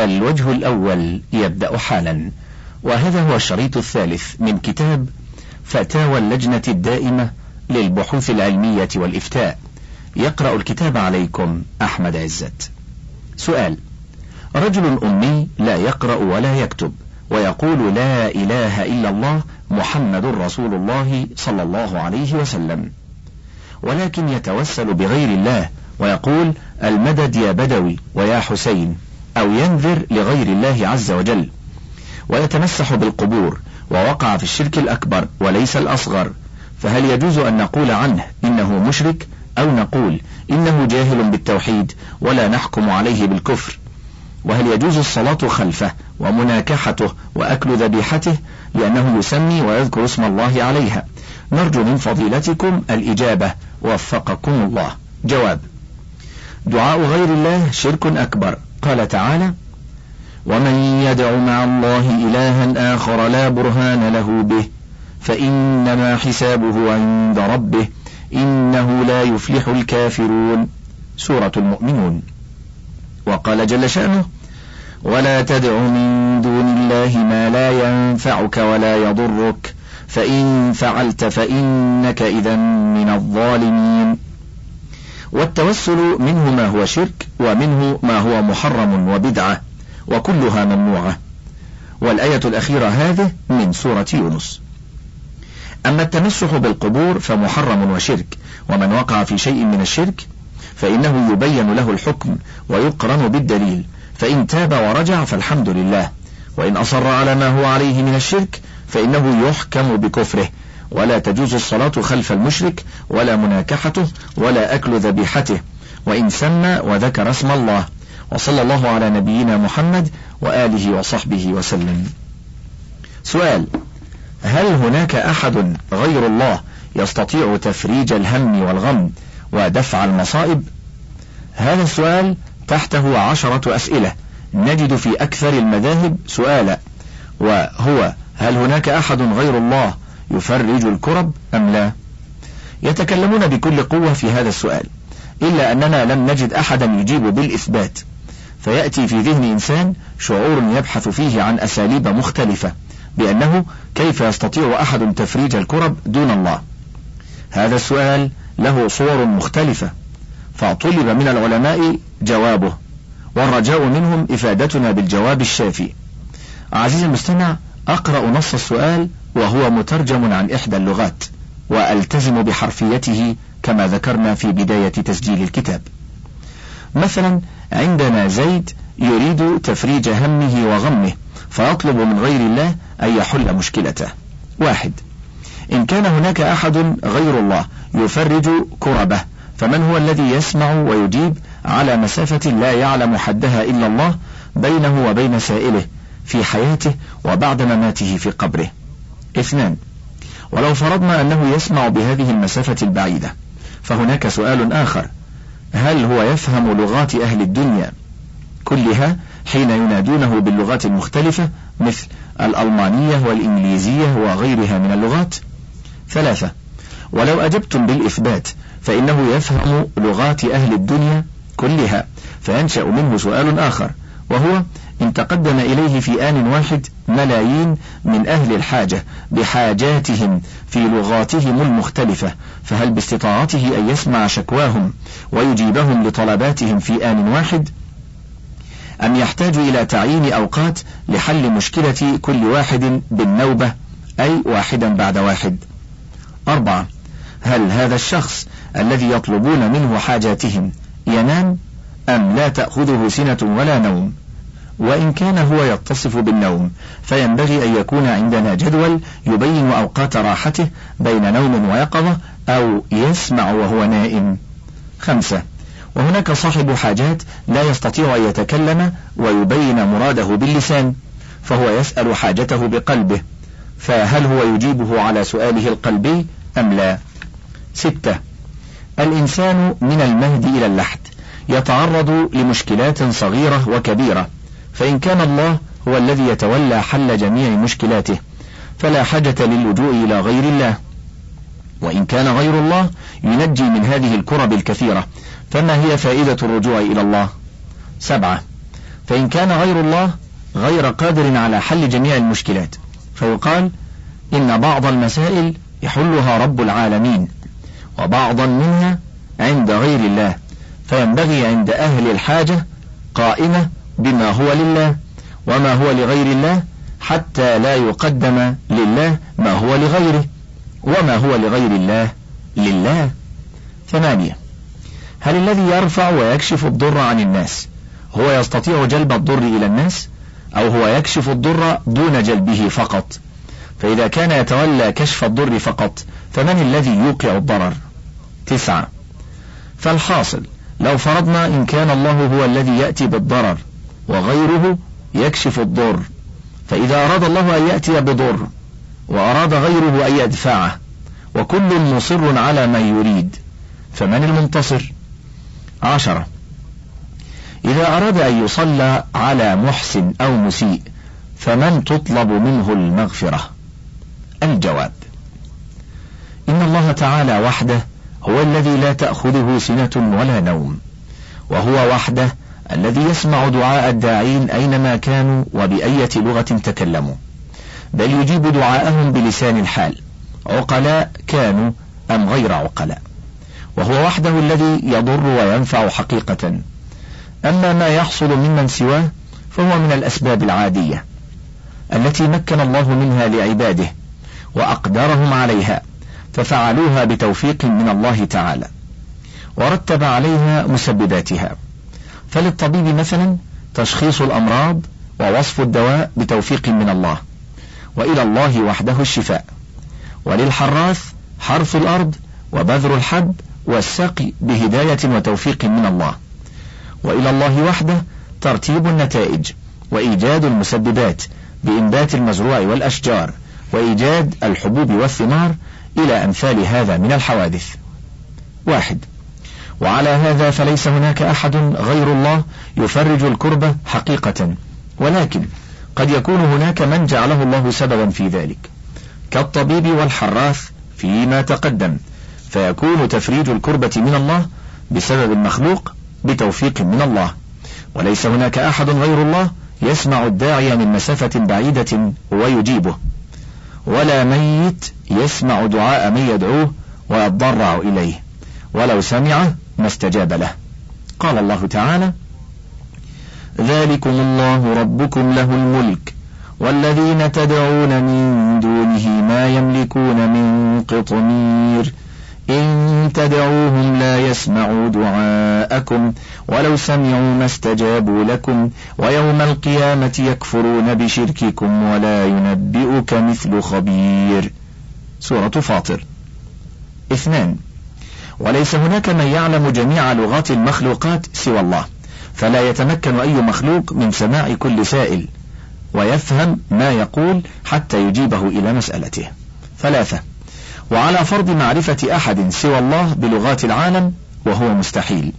الوجه الأول يبدأ حالا وهذا هو الشريط الثالث من كتاب فتاوى اللجنة الدائمة للبحوث العلمية والإفتاء. يقرأ الكتاب عليكم أحمد عزت. سؤال رجل أمي لا يقرأ ولا يكتب ويقول لا إله إلا الله محمد رسول الله صلى الله عليه وسلم. ولكن يتوسل بغير الله ويقول المدد يا بدوي ويا حسين. أو ينذر لغير الله عز وجل ويتمسح بالقبور ووقع في الشرك الأكبر وليس الأصغر. فهل يجوز أن نقول عنه إنه مشرك أو نقول إنه جاهل بالتوحيد ولا نحكم عليه بالكفر؟ وهل يجوز الصلاة خلفه ومناكحته وأكل ذبيحته؟ لأنه يسمي ويذكر اسم الله عليها. نرجو من فضيلتكم الإجابة. وفقكم الله. جواب دعاء غير الله شرك أكبر. قال تعالى ومن يدع مع الله إلها آخر لا برهان له به فإنما حسابه عند ربه إنه لا يفلح الكافرون. سورة المؤمنون. وقال جل شأنه ولا تدع من دون الله ما لا ينفعك ولا يضرك فإن فعلت فإنك إذا من الظالمين. والتوسل منه ما هو شرك ومنه ما هو محرم وبدعة وكلها ممنوعة. والآية الأخيرة هذه من سورة يونس. أما التمسح بالقبور فمحرم وشرك ومن وقع في شيء من الشرك فإنه يبين له الحكم ويقرن بالدليل فإن تاب ورجع فالحمد لله. وإن أصر على ما هو عليه من الشرك فإنه يحكم بكفره. ولا تجوز الصلاة خلف المشرك ولا مناكحته ولا أكل ذبيحته وإن سمى وذكر اسم الله. وصلى الله على نبينا محمد وآله وصحبه وسلم. سؤال هل هناك أحد غير الله يستطيع تفريج الهم والغم ودفع المصائب؟ هذا السؤال تحته عشرة أسئلة. نجد في أكثر المذاهب سؤالا وهو هل هناك أحد غير الله يفرج الكرب أم لا؟ يتكلمون بكل قوة في هذا السؤال إلا أننا لم نجد أحدا يجيب بالإثبات. فيأتي في ذهن إنسان شعور يبحث فيه عن أساليب مختلفة بأنه كيف يستطيع أحد تفريج الكرب دون الله. هذا السؤال له صور مختلفة فطلب من العلماء جوابه والرجاء منهم إفادتنا بالجواب الشافي. عزيزي المستمع أقرأ نص السؤال وهو مترجم عن إحدى اللغات وألتزم بحرفيته كما ذكرنا في بداية تسجيل الكتاب. مثلا عندنا زيد يريد تفريج همه وغمه فيطلب من غير الله أن يحل مشكلته. واحد. إن كان هناك أحد غير الله يفرج كربه فمن هو الذي يسمع ويجيب على مسافة لا يعلم حدها إلا الله بينه وبين سائله في حياته وبعد مماته في قبره؟ اثنان. ولو فرضنا أنه يسمع بهذه المسافة البعيدة فهناك سؤال آخر. هل هو يفهم لغات أهل الدنيا كلها حين ينادونه باللغات المختلفة مثل الألمانية والإنجليزية وغيرها من اللغات؟ ثلاثة. ولو أجبتم بالإثبات فإنه يفهم لغات أهل الدنيا كلها فينشأ منه سؤال آخر وهو إن تقدم إليه في آن واحد ملايين من أهل الحاجة بحاجاتهم في لغاتهم المختلفة فهل باستطاعته أن يسمع شكواهم ويجيبهم لطلباتهم في آن واحد؟ أم يحتاج إلى تعيين أوقات لحل مشكلة كل واحد بالنوبة أي واحدا بعد واحد؟ أربعة هل هذا الشخص الذي يطلبون منه حاجاتهم ينام أم لا تأخذه سنة ولا نوم؟ وإن كان هو يتصف بالنوم فينبغي أن يكون عندنا جدول يبين أوقات راحته بين نوم ويقظة أو يسمع وهو نائم. خمسة وهناك صاحب حاجات لا يستطيع أن يتكلم ويبين مراده باللسان فهو يسأل حاجته بقلبه فهل هو يجيبه على سؤاله القلبي أم لا؟ ستة الإنسان من المهد إلى اللحد يتعرض لمشكلات صغيرة وكبيرة. فإن كان الله هو الذي يتولى حل جميع مشكلاته فلا حاجة للجوء إلى غير الله. وإن كان غير الله ينجي من هذه الكرب الكثيرة. فما هي فائدة الرجوع إلى الله؟ سبعة. فإن كان غير الله غير قادر على حل جميع المشكلات. فيقال إن بعض المسائل يحلها رب العالمين وبعضا منها عند غير الله. فينبغي عند أهل الحاجة قائمة بما هو لله وما هو لغير الله حتى لا يقدم لله ما هو لغيره وما هو لغير الله لله. ثمانية. هل الذي يرفع ويكشف الضر عن الناس هو يستطيع جلب الضر إلى الناس أو هو يكشف الضر دون جلبه فقط؟ فإذا كان يتولى كشف الضر فقط فمن الذي يوقع الضرر؟ تسعة. فالحاصل لو فرضنا إن كان الله هو الذي يأتي بالضرر وغيره يكشف الضر. فإذا أراد الله أن يأتي بضر وأراد غيره أن يدفعه وكل مصر على ما يريد فمن المنتصر؟ عشرة. إذا أراد أن يصلى على محسن أو مسيء فمن تطلب منه المغفرة؟ الجواب. إن الله تعالى وحده هو الذي لا تأخذه سنة ولا نوم وهو وحده الذي يسمع دعاء الداعين أينما كانوا وبأية لغة تكلموا. بل يجيب دعاءهم بلسان الحال عقلاء كانوا أم غير عقلاء. وهو وحده الذي يضر وينفع حقيقة. أما ما يحصل ممن سواه فهو من الأسباب العادية التي مكن الله منها لعباده وأقدرهم عليها ففعلوها بتوفيق من الله تعالى ورتب عليها مسبباتها. فللطبيب مثلا تشخيص الأمراض ووصف الدواء بتوفيق من الله وإلى الله وحده الشفاء وللحراث حرث الأرض وبذر الحب والسقي بهداية وتوفيق من الله وإلى الله وحده ترتيب النتائج وإيجاد المسببات بإنبات المزروع والأشجار وإيجاد الحبوب والثمار إلى أمثال هذا من الحوادث. واحد وعلى هذا فليس هناك أحد غير الله يفرج الكربة حقيقة. ولكن قد يكون هناك من جعله الله سببا في ذلك. كالطبيب والحراث فيما تقدم. فيكون تفريج الكربة من الله بسبب المخلوق بتوفيق من الله. وليس هناك أحد غير الله يسمع الداعي من مسافة بعيدة ويجيبه. ولا ميت يسمع دعاء من يدعوه ويضرع إليه. ولو سمع ما استجاب له. قال الله تعالى ذلكم الله ربكم له الملك والذين تدعون من دونه ما يملكون من قطمير. إن تدعوهم لا يسمعوا دعاءكم ولو سمعوا ما استجابوا لكم ويوم القيامة يكفرون بشرككم ولا ينبئك مثل خبير. سورة فاطر. اثنان. وليس هناك من يعلم جميع لغات المخلوقات سوى الله فلا يتمكن أي مخلوق من سماع كل سائل ويفهم ما يقول حتى يجيبه إلى مسألته ثلاثة وعلى فرض معرفة أحد سوى الله بلغات العالم وهو مستحيل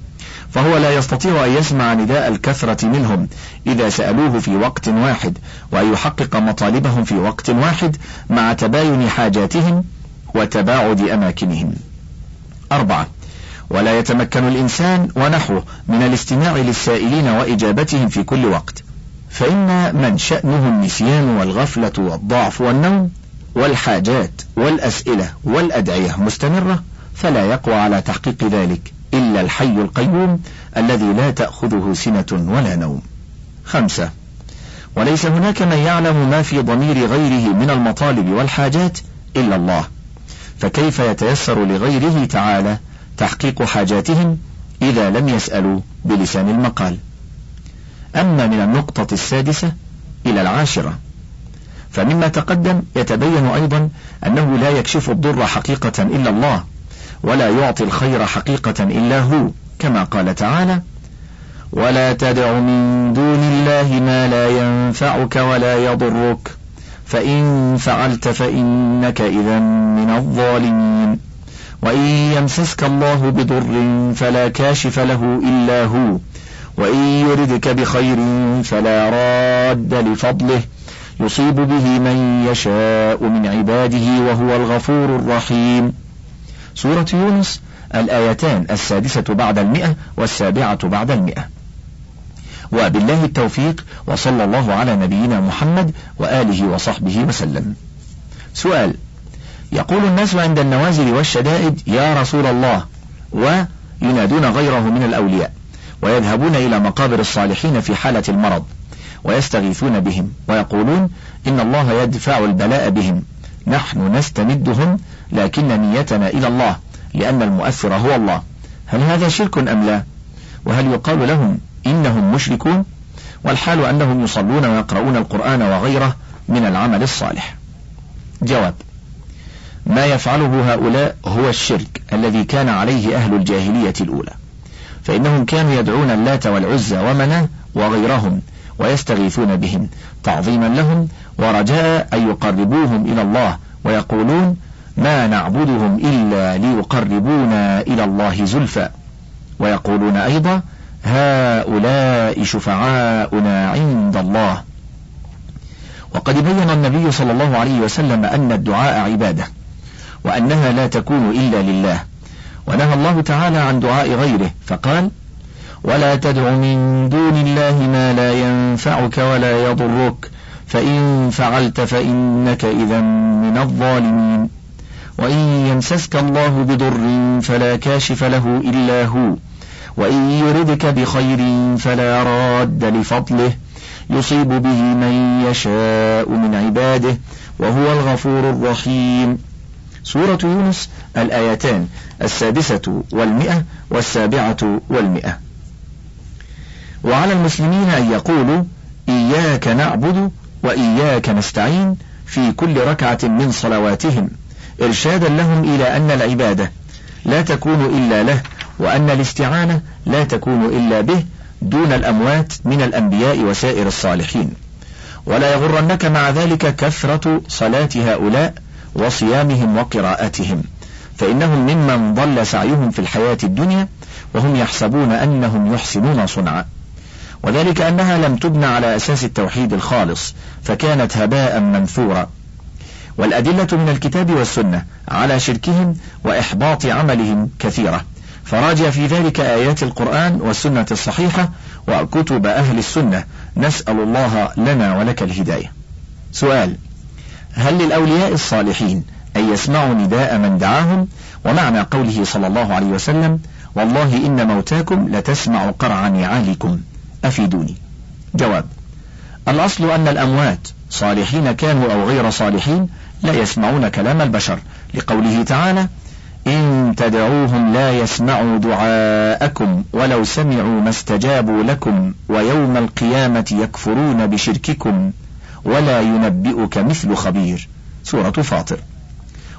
فهو لا يستطيع أن يسمع نداء الكثرة منهم إذا سألوه في وقت واحد وأن يحقق مطالبهم في وقت واحد مع تباين حاجاتهم وتباعد أماكنهم. أربعة. ولا يتمكن الإنسان ونحوه من الاستماع للسائلين وإجابتهم في كل وقت. فإن من شأنه النسيان والغفلة والضعف والنوم والحاجات والأسئلة والأدعية مستمرة فلا يقوى على تحقيق ذلك إلا الحي القيوم الذي لا تأخذه سنة ولا نوم. خمسة. وليس هناك من يعلم ما في ضمير غيره من المطالب والحاجات إلا الله. فكيف يتيسر لغيره تعالى تحقيق حاجاتهم إذا لم يسألوا بلسان المقال؟ أما من النقطة السادسة إلى العاشرة فمما تقدم يتبين أيضا أنه لا يكشف الضر حقيقة إلا الله ولا يعطي الخير حقيقة إلا هو كما قال تعالى ولا تدع من دون الله ما لا ينفعك ولا يضرك فإن فعلت فإنك إذا من الظالمين. وإن يمسسك الله بضر فلا كاشف له إلا هو. وإن يردك بخير فلا راد لفضله. يصيب به من يشاء من عباده وهو الغفور الرحيم. سورة يونس الآيتان السادسة بعد المئة والسابعة بعد المئة. وبالله التوفيق وصلى الله على نبينا محمد وآله وصحبه وسلم. سؤال يقول الناس عند النوازل والشدائد يا رسول الله وينادون غيره من الأولياء ويذهبون إلى مقابر الصالحين في حالة المرض ويستغيثون بهم ويقولون إن الله يدفع البلاء بهم نحن نستمدهم لكن نيتنا إلى الله لأن المؤثر هو الله هل هذا شرك أم لا؟ وهل يقال لهم إنهم مشركون والحال أنهم يصلون ويقرؤون القرآن وغيره من العمل الصالح. جواب ما يفعله هؤلاء هو الشرك الذي كان عليه أهل الجاهلية الأولى. فإنهم كانوا يدعون اللات والعزى ومناه وغيرهم ويستغيثون بهم تعظيما لهم ورجاء أن يقربوهم إلى الله ويقولون ما نعبدهم إلا ليقربونا إلى الله زلفى. ويقولون أيضا هؤلاء شفعاؤنا عند الله. وقد بين النبي صلى الله عليه وسلم أن الدعاء عبادة وأنها لا تكون إلا لله. ونهى الله تعالى عن دعاء غيره فقال ولا تدع من دون الله ما لا ينفعك ولا يضرك فإن فعلت فإنك إذا من الظالمين. وإن يمسسك الله بضر فلا كاشف له إلا هو. وإن يردك بخير فلا راد لفضله يصيب به من يشاء من عباده وهو الغفور الرحيم. سورة يونس الآيتان السادسة والمئة والسابعة والمئة. وعلى المسلمين أن يقولوا إياك نعبد وإياك نستعين في كل ركعة من صلواتهم. إرشادا لهم إلى أن العبادة لا تكون إلا له وأن الاستعانة لا تكون إلا به دون الأموات من الأنبياء وسائر الصالحين. ولا يغرنك مع ذلك كثرة صلاة هؤلاء وصيامهم وقراءتهم. فإنهم ممن ضل سعيهم في الحياة الدنيا وهم يحسبون أنهم يحسنون صنعا. وذلك أنها لم تبنى على أساس التوحيد الخالص فكانت هباء منثورا. والأدلة من الكتاب والسنة على شركهم وإحباط عملهم كثيرة. فراجع في ذلك آيات القرآن والسنة الصحيحة وكتب أهل السنة. نسأل الله لنا ولك الهداية. سؤال هل للأولياء الصالحين أن يسمعوا نداء من دعاهم؟ ومعنى قوله صلى الله عليه وسلم والله إن موتاكم لتسمع قرع نعالكم. أفيدوني. جواب الأصل أن الأموات صالحين كانوا أو غير صالحين لا يسمعون كلام البشر. لقوله تعالى إن تدعوهم لا يسمعوا دعاءكم ولو سمعوا ما استجابوا لكم ويوم القيامة يكفرون بشرككم ولا ينبئك مثل خبير. سورة فاطر.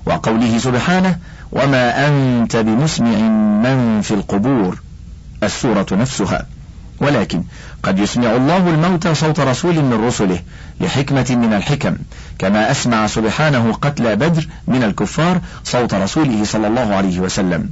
وقوله سبحانه وما أنت بمسمع من في القبور. السورة نفسها. ولكن قد يسمع الله الموتى صوت رسول من رسله لحكمة من الحكم كما أسمع سبحانه قتل بدر من الكفار صوت رسوله صلى الله عليه وسلم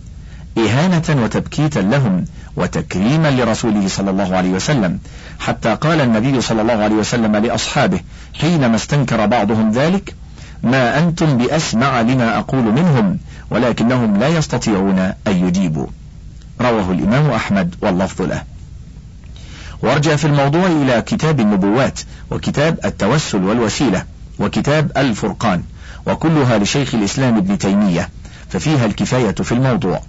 إهانة وتبكيتا لهم وتكريما لرسوله صلى الله عليه وسلم حتى قال النبي صلى الله عليه وسلم لأصحابه حينما استنكر بعضهم ذلك ما أنتم بأسمع لما أقول منهم ولكنهم لا يستطيعون أن يجيبوا رواه الإمام أحمد واللفظ له. وارجع في الموضوع إلى كتاب النبوات وكتاب التوسل والوسيلة وكتاب الفرقان وكلها لشيخ الإسلام ابن تيمية ففيها الكفاية في الموضوع.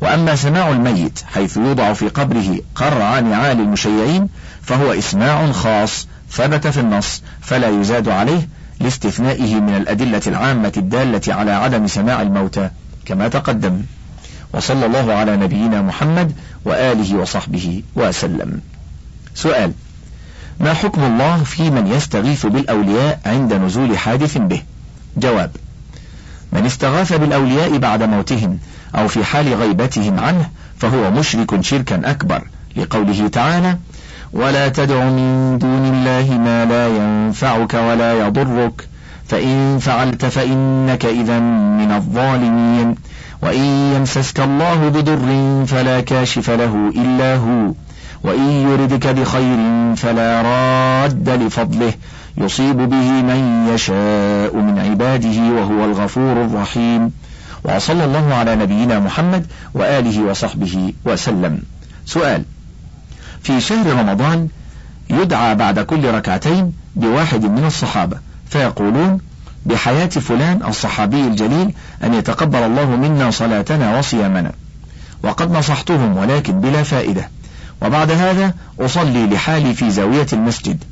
وأما سماع الميت حيث يوضع في قبره قرع نعال المشيعين فهو إسماع خاص ثبت في النص فلا يزاد عليه لاستثنائه من الأدلة العامة الدالة على عدم سماع الموتى كما تقدم. وصلى الله على نبينا محمد وآله وصحبه وسلم. سؤال. ما حكم الله في من يستغيث بالأولياء عند نزول حادث به؟ جواب. من استغاث بالأولياء بعد موتهم أو في حال غيبتهم عنه فهو مشرك شركا أكبر لقوله تعالى ولا تدع من دون الله ما لا ينفعك ولا يضرك فإن فعلت فإنك إذا من الظالمين وإن يمسسك الله بضر فلا كاشف له إلا هو. وإن يردك بخير فلا راد لفضله. يصيب به من يشاء من عباده وهو الغفور الرحيم. وصلى الله على نبينا محمد وآله وصحبه وسلم. سؤال في شهر رمضان يدعى بعد كل ركعتين بواحد من الصحابة فيقولون بحياة فلان الصحابي الجليل أن يتقبل الله منا صلاتنا وصيامنا. وقد نصحتهم ولكن بلا فائدة. وبعد هذا أصلي لحالي في زاوية المسجد.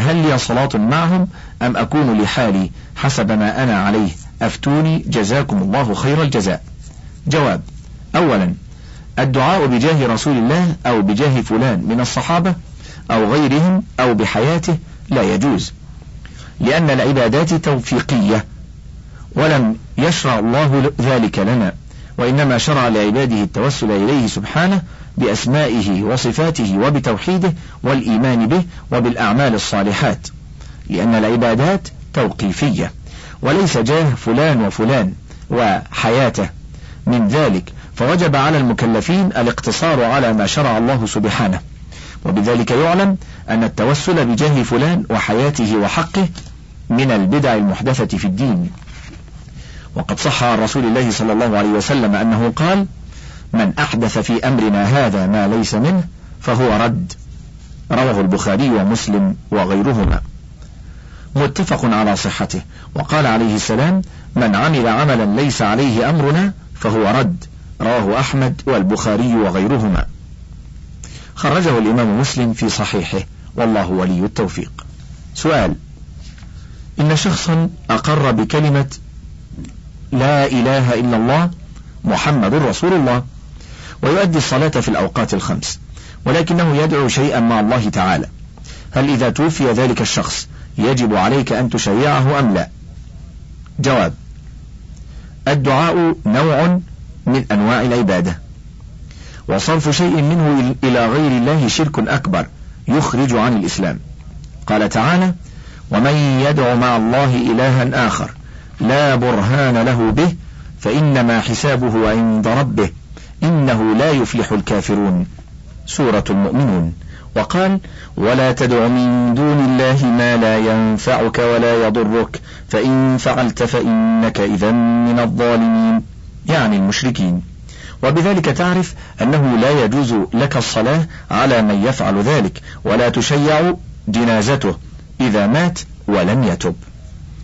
هل لي صلاة معهم أم أكون لحالي حسب ما أنا عليه؟ أفتوني جزاكم الله خير الجزاء. جواب. أولا الدعاء بجاه رسول الله أو بجاه فلان من الصحابة أو غيرهم أو بحياته لا يجوز لأن العبادات توفيقية ولم يشرع الله ذلك لنا وإنما شرع لعباده التوسل إليه سبحانه بأسمائه وصفاته وبتوحيده والإيمان به وبالأعمال الصالحات لأن العبادات توقيفية وليس جاه فلان وفلان وحياته. من ذلك فوجب على المكلفين الاقتصار على ما شرع الله سبحانه. وبذلك يعلم أن التوسل بجاه فلان وحياته وحقه من البدع المحدثة في الدين. وقد صح عن رسول الله صلى الله عليه وسلم أنه قال من أحدث في أمرنا هذا ما ليس منه فهو رد. رواه البخاري ومسلم وغيرهما. متفق على صحته. وقال عليه السلام من عمل عملا ليس عليه أمرنا فهو رد. رواه أحمد والبخاري وغيرهما. خرجه الإمام مسلم في صحيحه. والله ولي التوفيق. سؤال إن شخصا أقر بكلمة لا إله إلا الله محمد رسول الله ويؤدي الصلاة في الأوقات الخمس ولكنه يدعو شيئا مع الله تعالى. هل إذا توفي ذلك الشخص يجب عليك أن تشيعه أم لا؟ جواب الدعاء نوع من أنواع العبادة وصرف شيء منه إلى غير الله شرك أكبر يخرج عن الإسلام. قال تعالى ومن يدع مع الله إلها آخر لا برهان له به فإنما حسابه عند ربه. إنه لا يفلح الكافرون. سورة المؤمنون. وقال ولا تدع من دون الله ما لا ينفعك ولا يضرك. فإن فعلت فإنك إذا من الظالمين. يعني المشركين. وبذلك تعرف أنه لا يجوز لك الصلاة على من يفعل ذلك ولا تشيع جنازته إذا مات ولم يتب.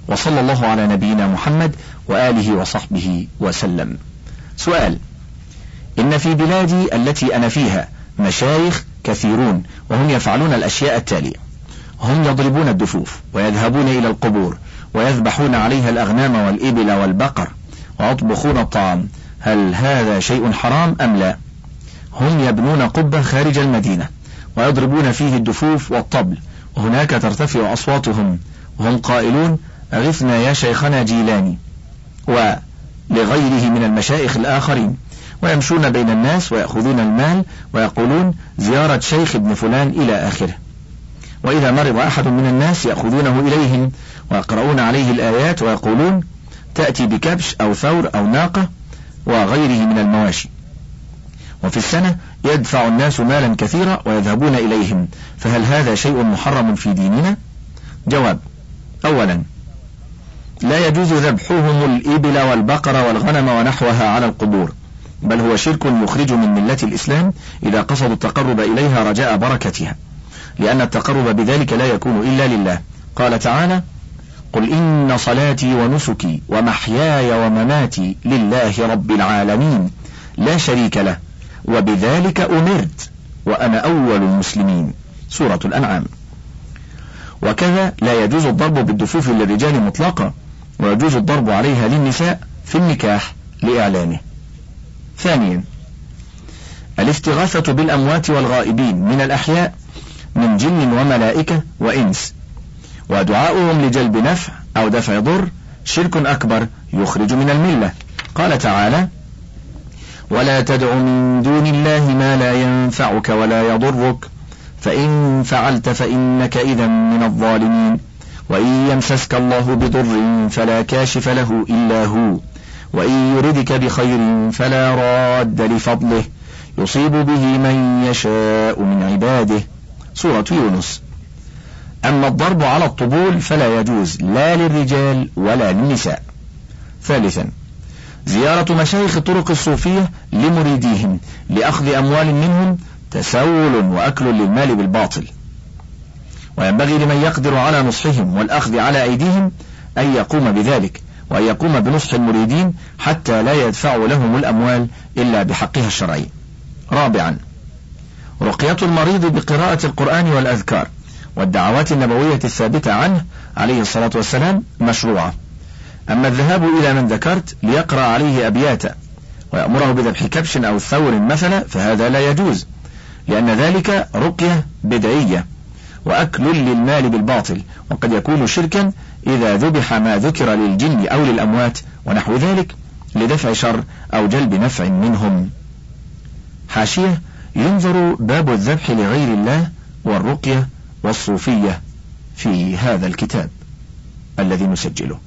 وصلى الله على نبينا محمد وآله وصحبه وسلم. سؤال إن في بلادي التي أنا فيها مشايخ كثيرون وهم يفعلون الأشياء التالية. هم يضربون الدفوف ويذهبون إلى القبور ويذبحون عليها الأغنام والإبل والبقر ويطبخون الطعام. هل هذا شيء حرام أم لا؟ هم يبنون قبة خارج المدينة ويضربون فيه الدفوف والطبل. وهناك ترتفع أصواتهم. وهم قائلون أغثنا يا شيخنا جيلاني. ولغيره من المشايخ الآخرين. ويمشون بين الناس ويأخذون المال ويقولون زيارة شيخ ابن فلان إلى آخره. وإذا مرض أحد من الناس يأخذونه إليهم ويقرؤون عليه الآيات ويقولون تأتي بكبش أو ثور أو ناقة وغيره من المواشي. وفي السنة يدفع الناس مالا كثيرا ويذهبون إليهم. فهل هذا شيء محرم في ديننا؟ جواب أولا لا يجوز ذبحهم الإبل والبقر والغنم ونحوها على القبور. بل هو شرك يخرج من ملة الإسلام إذا قصدوا التقرب إليها رجاء بركتها لأن التقرب بذلك لا يكون إلا لله. قال تعالى قل إن صلاتي ونسكي ومحياي ومماتي لله رب العالمين لا شريك له وبذلك أمرت وأنا أول المسلمين. سورة الأنعام. وكذا لا يجوز الضرب بالدفوف للرجال مطلقا ويجوز الضرب عليها للنساء في النكاح لإعلانه. ثانيا الاستغاثة بالأموات والغائبين من الأحياء من جن وملائكة وإنس ودعاؤهم لجلب نفع أو دفع ضر شرك أكبر يخرج من الملة. قال تعالى ولا تدع من دون الله ما لا ينفعك ولا يضرك فإن فعلت فإنك إذا من الظالمين. وإن يمسسك الله بضر فلا كاشف له إلا هو. وإن يردك بخير فلا راد لفضله. يصيب به من يشاء من عباده. سورة يونس. أما الضرب على الطبول فلا يجوز لا للرجال ولا للنساء. ثالثا زيارة مشايخ الطرق الصوفية لمريديهم لأخذ أموال منهم تسول وأكل للمال بالباطل. وينبغي لمن يقدر على نصحهم والأخذ على أيديهم أن يقوم بذلك. وأن يقوم بنصح المريدين حتى لا يدفع لهم الأموال إلا بحقها الشرعي. رابعا رقية المريض بقراءة القرآن والأذكار والدعوات النبوية الثابتة عنه عليه الصلاة والسلام مشروعة. أما الذهاب إلى من ذكرت ليقرأ عليه أبياتا ويأمره بذبح كبش أو ثور مثلا فهذا لا يجوز لأن ذلك رقية بدعية وأكل للمال بالباطل وقد يكون شركا إذا ذبح ما ذكر للجن أو للأموات ونحو ذلك لدفع شر أو جلب نفع منهم. حاشية ينظر باب الذبح لغير الله والرقية والصوفية في هذا الكتاب الذي نسجله.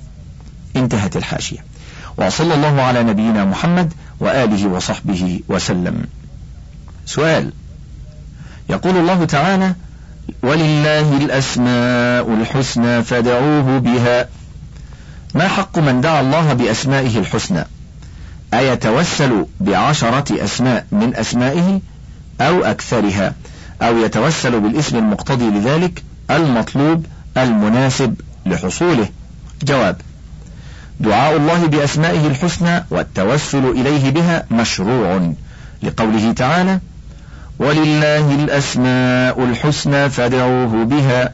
انتهت الحاشية. وصلى الله على نبينا محمد وآله وصحبه وسلم. سؤال يقول الله تعالى ولله الأسماء الحسنى فدعوه بها. ما حق من دعا الله بأسمائه الحسنى؟ أيتوسل بعشرة أسماء من أسمائه أو أكثرها؟ أو يتوسل بالاسم المقتضي لذلك المطلوب المناسب لحصوله؟ جواب دعاء الله بأسمائه الحسنى والتوسل إليه بها مشروع. لقوله تعالى ولله الأسماء الحسنى فادعوه بها.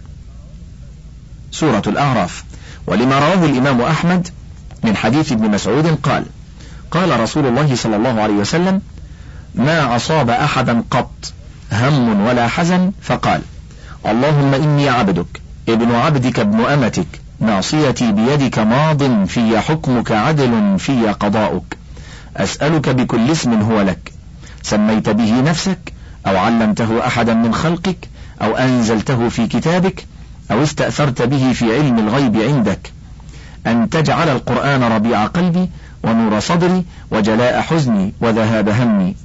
سورة الأعراف. ولما رواه الإمام أحمد من حديث ابن مسعود قال قال رسول الله صلى الله عليه وسلم ما أصاب أحدا قط هم ولا حزن فقال اللهم إني عبدك ابن عبدك ابن أمتك ناصيتي بيدك ماض في حكمك عدل في قضاؤك أسألك بكل اسم هو لك سميت به نفسك أو علمته أحدا من خلقك أو أنزلته في كتابك أو استأثرت به في علم الغيب عندك. أن تجعل القرآن ربيع قلبي ونور صدري وجلاء حزني وذهاب همي.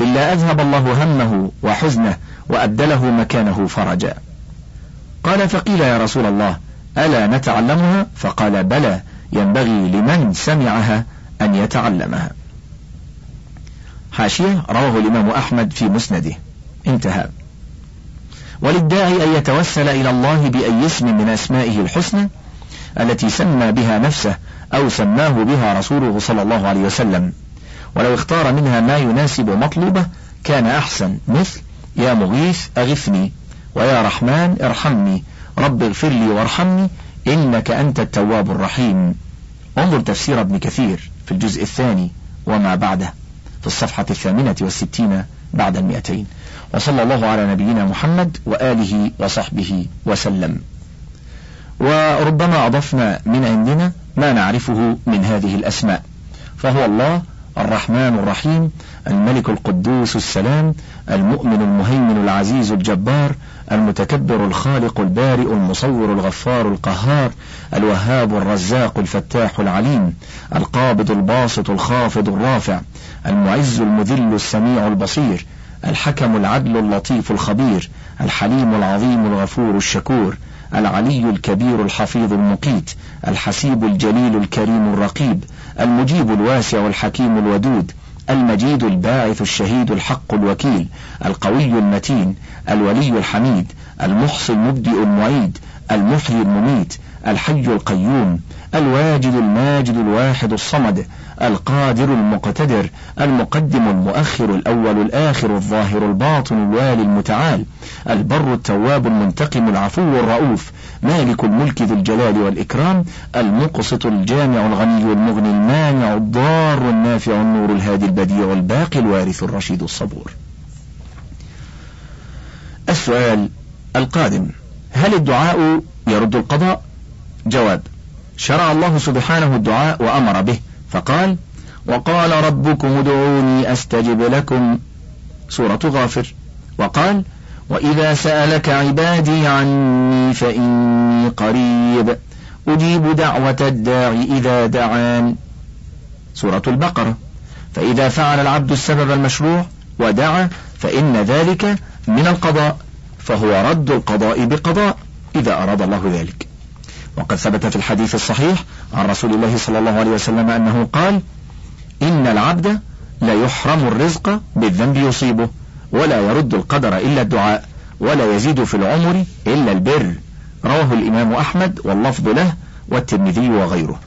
إلا أذهب الله همه وحزنه وأبدله مكانه فرجا. قال فقيل يا رسول الله ألا نتعلمها؟ فقال بلى ينبغي لمن سمعها أن يتعلمها. حاشية رواه الإمام أحمد في مسنده. انتهى. وللداعي أن يتوسل إلى الله بأي اسم من أسمائه الحسنى التي سمى بها نفسه أو سماه بها رسوله صلى الله عليه وسلم. ولو اختار منها ما يناسب مطلوبه كان أحسن مثل يا مغيث أغثني. ويا رحمن ارحمني. رب اغفر لي وارحمني إنك أنت التواب الرحيم. انظر تفسير ابن كثير في الجزء الثاني وما بعده. في الصفحة الثامنة والستين بعد المئتين. وصلى الله على نبينا محمد وآله وصحبه وسلم. وربما أضفنا من عندنا ما نعرفه من هذه الأسماء. فهو الله الرحمن الرحيم الملك القدوس السلام المؤمن المهيمن العزيز الجبار المتكبر الخالق البارئ المصور الغفار القهار الوهاب الرزاق الفتاح العليم القابض الباسط الخافض الرافع المعز المذل السميع البصير الحكم العدل اللطيف الخبير الحليم العظيم الغفور الشكور العلي الكبير الحفيظ المقيت الحسيب الجليل الكريم الرقيب المجيب الواسع الحكيم الودود المجيد الباعث الشهيد الحق الوكيل القوي المتين الولي الحميد المحصي المبدئ المعيد المحيي المميت الحي القيوم الواجد الماجد الواحد الصمد القادر المقتدر المقدم المؤخر الأول الآخر الظاهر الباطن الوالي المتعال البر التواب المنتقم العفو الرؤوف مالك الملك ذو الجلال والإكرام المقسط الجامع الغني المغني المانع الضار النافع النور الهادي البديع الباقي الوارث الرشيد الصبور. السؤال القادم. هل الدعاء يرد القضاء؟ جواب شرع الله سبحانه الدعاء وأمر به. فقال وقال ربكم ادعوني أستجب لكم. سورة غافر. وقال وإذا سألك عبادي عني فإني قريب. أجيب دعوة الداعي إذا دعان. سورة البقرة. فإذا فعل العبد السبب المشروع ودعا فإن ذلك من القضاء. فهو رد القضاء بقضاء إذا أراد الله ذلك. وقد ثبت في الحديث الصحيح عن رسول الله صلى الله عليه وسلم أنه قال إن العبد لا يحرم الرزق بالذنب يصيبه ولا يرد القدر إلا الدعاء ولا يزيد في العمر إلا البر. رواه الإمام أحمد واللفظ له والترمذي وغيره.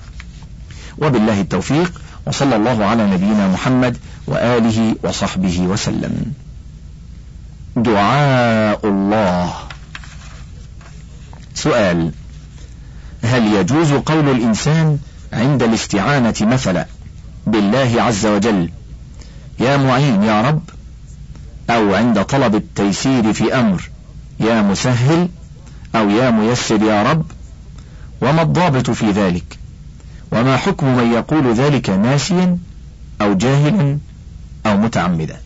وبالله التوفيق وصلى الله على نبينا محمد وآله وصحبه وسلم. دعاء الله. سؤال هل يجوز قول الإنسان عند الاستعانة مثلا بالله عز وجل يا معين يا رب أو عند طلب التيسير في أمر يا مسهل أو يا ميسر يا رب وما الضابط في ذلك؟ وما حكم من يقول ذلك ناسيا أو جاهلا أو متعمدا؟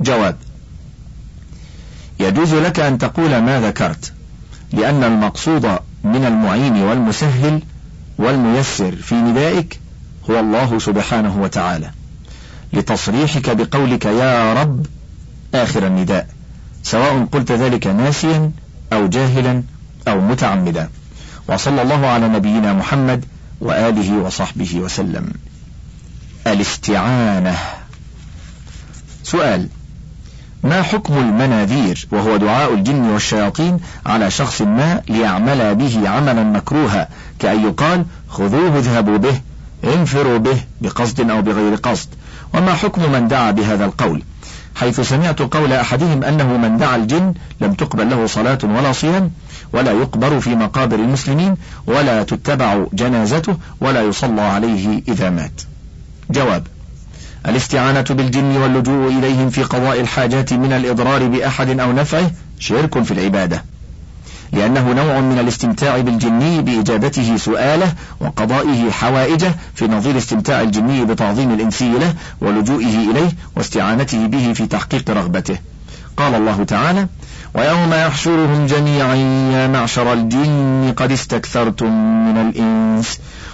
جواب يجوز لك أن تقول ما ذكرت لأن المقصود من المعين والمسهل والميسر في ندائك هو الله سبحانه وتعالى. لتصريحك بقولك يا رب آخر النداء سواء قلت ذلك ناسيا أو جاهلا أو متعمدا. وصلى الله على نبينا محمد وآله وصحبه وسلم. الاستعانة. سؤال ما حكم المناذير وهو دعاء الجن والشياطين على شخص ما ليعمل به عملا مكروها كأن يقال خذوه اذهبوا به انفروا به بقصد أو بغير قصد. وما حكم من دعا بهذا القول؟ حيث سمعت قول أحدهم أنه من دعا الجن لم تقبل له صلاة ولا صيام ولا يقبر في مقابر المسلمين ولا تتبع جنازته ولا يصلى عليه إذا مات. جواب الاستعانة بالجن واللجوء إليهم في قضاء الحاجات من الإضرار بأحد أو نفعه شرك في العبادة. لأنه نوع من الاستمتاع بالجني بإجابته سؤاله وقضائه حوائجه في نظير استمتاع الجني بتعظيم الإنسي له ولجوئه إليه واستعانته به في تحقيق رغبته. قال الله تعالى ويوم يحشرهم جميعا يا معشر الجن قد استكثرتم من الإنس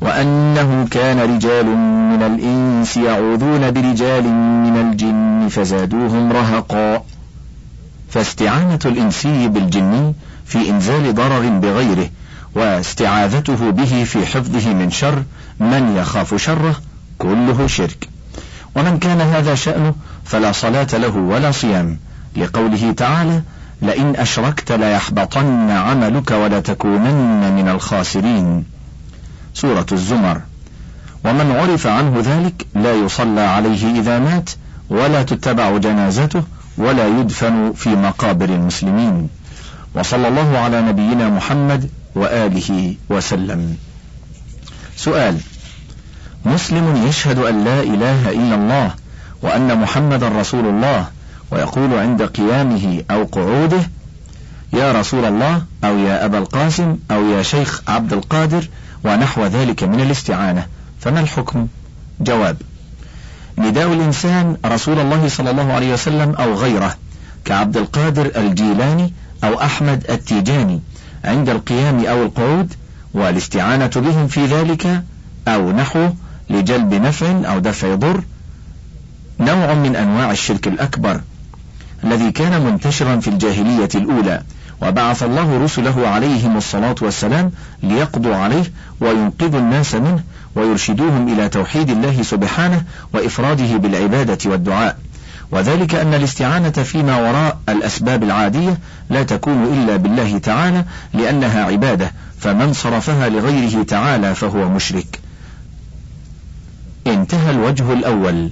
وأنه كان رجال من الإنس يعوذون برجال من الجن فزادوهم رهقا. فاستعانة الإنسي بالجن في إنزال ضرر بغيره واستعاذته به في حفظه من شر من يخاف شره كله شرك. ومن كان هذا شأنه فلا صلاة له ولا صيام. لقوله تعالى لئن أشركت ليحبطن عملك ولتكونن من الخاسرين سورة الزمر. ومن عرف عنه ذلك لا يصلى عليه إذا مات ولا تتبع جنازته ولا يدفن في مقابر المسلمين. وصلى الله على نبينا محمد وآله وسلم. سؤال مسلم يشهد أن لا إله إلا الله وأن محمدا رسول الله ويقول عند قيامه أو قعوده يا رسول الله أو يا أبا القاسم أو يا شيخ عبد القادر ونحو ذلك من الاستعانة. فما الحكم؟ جواب نداء الإنسان رسول الله صلى الله عليه وسلم أو غيره كعبد القادر الجيلاني أو أحمد التيجاني عند القيام أو القعود والاستعانة بهم في ذلك أو نحو لجلب نفع أو دفع ضر نوع من أنواع الشرك الأكبر الذي كان منتشرا في الجاهلية الأولى. وبعث الله رسله عليهم الصلاة والسلام ليقضوا عليه وينقذوا الناس منه ويرشدوهم إلى توحيد الله سبحانه وإفراده بالعبادة والدعاء. وذلك أن الاستعانة فيما وراء الأسباب العادية لا تكون إلا بالله تعالى لأنها عبادة فمن صرفها لغيره تعالى فهو مشرك. انتهى الوجه الأول.